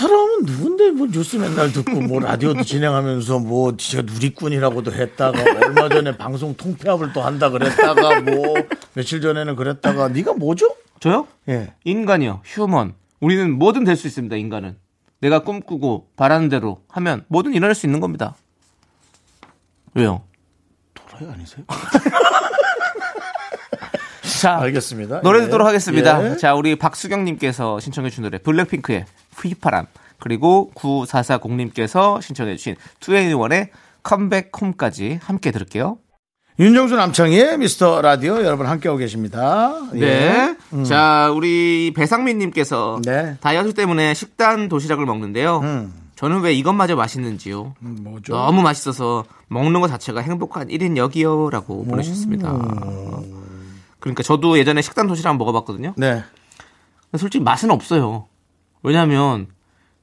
[SPEAKER 1] 저 사람은 누군데 뭐 뉴스 맨날 듣고 뭐 라디오도 진행하면서 뭐 지가 누리꾼이라고도 했다가 얼마 전에 방송 통폐합을 또 한다 그랬다가 뭐 며칠 전에는 그랬다가 네가 뭐죠?
[SPEAKER 2] 저요?
[SPEAKER 1] 예.
[SPEAKER 2] 인간이요. 휴먼. 우리는 뭐든 될 수 있습니다. 인간은. 내가 꿈꾸고 바라는 대로 하면 뭐든 일어날 수 있는 겁니다. 왜요?
[SPEAKER 1] 도라이 아니세요? (laughs)
[SPEAKER 2] 자,
[SPEAKER 1] 알겠습니다.
[SPEAKER 2] 노래
[SPEAKER 1] 예.
[SPEAKER 2] 듣도록 하겠습니다.
[SPEAKER 1] 예.
[SPEAKER 2] 자, 우리 박수경님께서 신청해주신 노래 블랙핑크의 휘파람 그리고 9440님께서 신청해주신 2NE1의 컴백 홈까지 함께 들을게요.
[SPEAKER 1] 윤정수 남창희의 미스터 라디오 여러분 함께하고 계십니다.
[SPEAKER 2] 네.
[SPEAKER 1] 예.
[SPEAKER 2] 자, 우리 배상민님께서
[SPEAKER 1] 네.
[SPEAKER 2] 다이어트 때문에 식단 도시락을 먹는데요.
[SPEAKER 1] 음.
[SPEAKER 2] 저는 왜 이것마저 맛있는지요?
[SPEAKER 1] 뭐죠?
[SPEAKER 2] 너무 맛있어서 먹는 것 자체가 행복한 1인 여기요라고 보내주셨습니다. 그러니까 저도 예전에 식단 도시락 먹어봤거든요.
[SPEAKER 1] 네.
[SPEAKER 2] 솔직히 맛은 없어요. 왜냐하면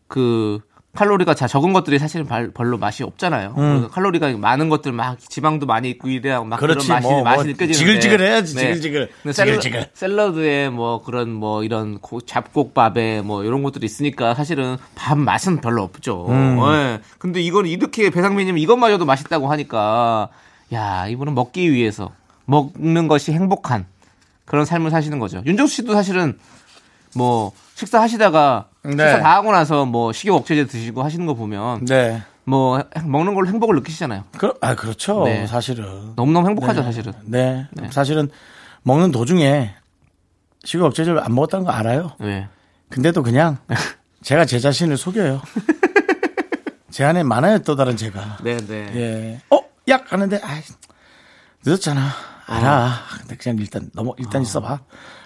[SPEAKER 2] 그 칼로리가 자 적은 것들이 사실은 발- 별로 맛이 없잖아요. 그래서 칼로리가 많은 것들 막 지방도 많이 있고 이래야 막
[SPEAKER 1] 음. 그렇지,
[SPEAKER 2] 그런 맛이
[SPEAKER 1] 뭐,
[SPEAKER 2] 맛이
[SPEAKER 1] 뭐
[SPEAKER 2] 느껴지는데
[SPEAKER 1] 지글지글해야지, 지글지글.
[SPEAKER 2] 근데 샐러-
[SPEAKER 1] 지글지글.
[SPEAKER 2] 샐러드에 뭐 그런 뭐 이런 고- 잡곡밥에 뭐 이런 것들이 있으니까 사실은 밥 맛은 별로 없죠.
[SPEAKER 1] 음.
[SPEAKER 2] 예. 근데 이건 이렇게 배상민님 이것마저도 맛있다고 하니까 야 이분은 먹기 위해서 먹는 것이 행복한 그런 삶을 사시는 거죠. 윤정수 씨도 사실은 뭐 식사 하시다가
[SPEAKER 1] 네.
[SPEAKER 2] 식사 다 하고 나서 뭐 식욕 억제제 드시고 하시는 거 보면
[SPEAKER 1] 네.
[SPEAKER 2] 뭐 먹는 걸로 행복을 느끼시잖아요.
[SPEAKER 1] 그, 아, 그렇죠.
[SPEAKER 2] 네.
[SPEAKER 1] 사실은.
[SPEAKER 2] 너무너무 행복하죠,
[SPEAKER 1] 네.
[SPEAKER 2] 사실은.
[SPEAKER 1] 네. 사실은 먹는 도중에 식욕 억제제를 안 먹었다는 거 알아요.
[SPEAKER 2] 네.
[SPEAKER 1] 근데도 그냥 (laughs) 제가 제 자신을 속여요. (laughs) 제 안에 많아요, 또 다른 제가.
[SPEAKER 2] 네, 네.
[SPEAKER 1] 예. 어? 약 하는데, 아 늦었잖아. 알아. 근데 그냥 일단 넘어, 일단 있어봐.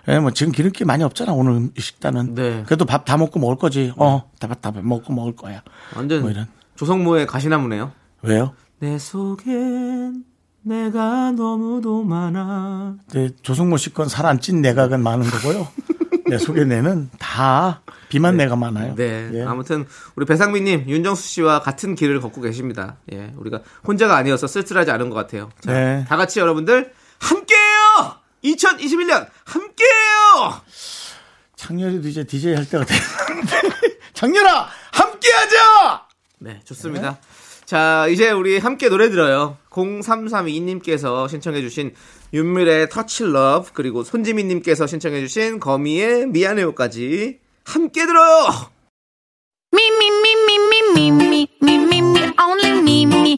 [SPEAKER 1] 예, 뭐 지금 기름기 많이 없잖아, 오늘 음- 식단은.
[SPEAKER 2] 네.
[SPEAKER 1] 그래도 밥 다 먹고 먹을 거지. 어, 다, 다 먹고 먹을 거야.
[SPEAKER 2] 완전
[SPEAKER 1] 뭐 이런.
[SPEAKER 2] 조성모의 가시나무네요.
[SPEAKER 1] 왜요?
[SPEAKER 2] 내 속엔 내가 너무도 많아.
[SPEAKER 1] 네, 조성모 씨 건 살 안 찐 내각은 많은 거고요. 내 속에 내는 다 비만 내가 많아요.
[SPEAKER 2] 네.
[SPEAKER 1] 예.
[SPEAKER 2] 아무튼 우리 배상민님, 윤정수 씨와 같은 길을 걷고 계십니다. 예. 우리가 혼자가 아니어서 쓸쓸하지 않은 것 같아요. 자,
[SPEAKER 1] 네.
[SPEAKER 2] 다 같이 여러분들 함께해요. 2021년 함께해요.
[SPEAKER 1] 창렬이도 이제 DJ 할 때가 됐는데. 창렬아! 함께하자!
[SPEAKER 2] 네, 좋습니다. 자, 이제 우리 함께 노래 들어요. 0332님께서 신청해주신 윤미래의 Touch Love, 그리고 손지민님께서 신청해주신 거미의 미안해요까지 함께 들어요!
[SPEAKER 5] Me, only me.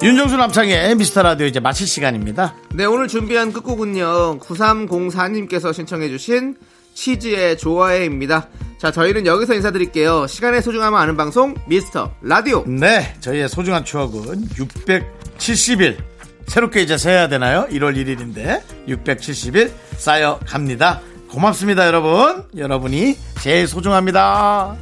[SPEAKER 1] 윤정수 남창의 미스터 라디오 이제 마칠 시간입니다
[SPEAKER 2] 네, 오늘 준비한 끝곡은요. 9304님께서 신청해주신 치즈의 좋아해입니다. 자, 저희는 여기서 인사드릴게요. 시간의 소중함을 아는 방송, 미스터 라디오.
[SPEAKER 1] 네 저희의 소중한 추억은 670일 새롭게 이제 세야 되나요 1월 1일인데 670일 쌓여갑니다 고맙습니다 여러분 여러분이 제일 소중합니다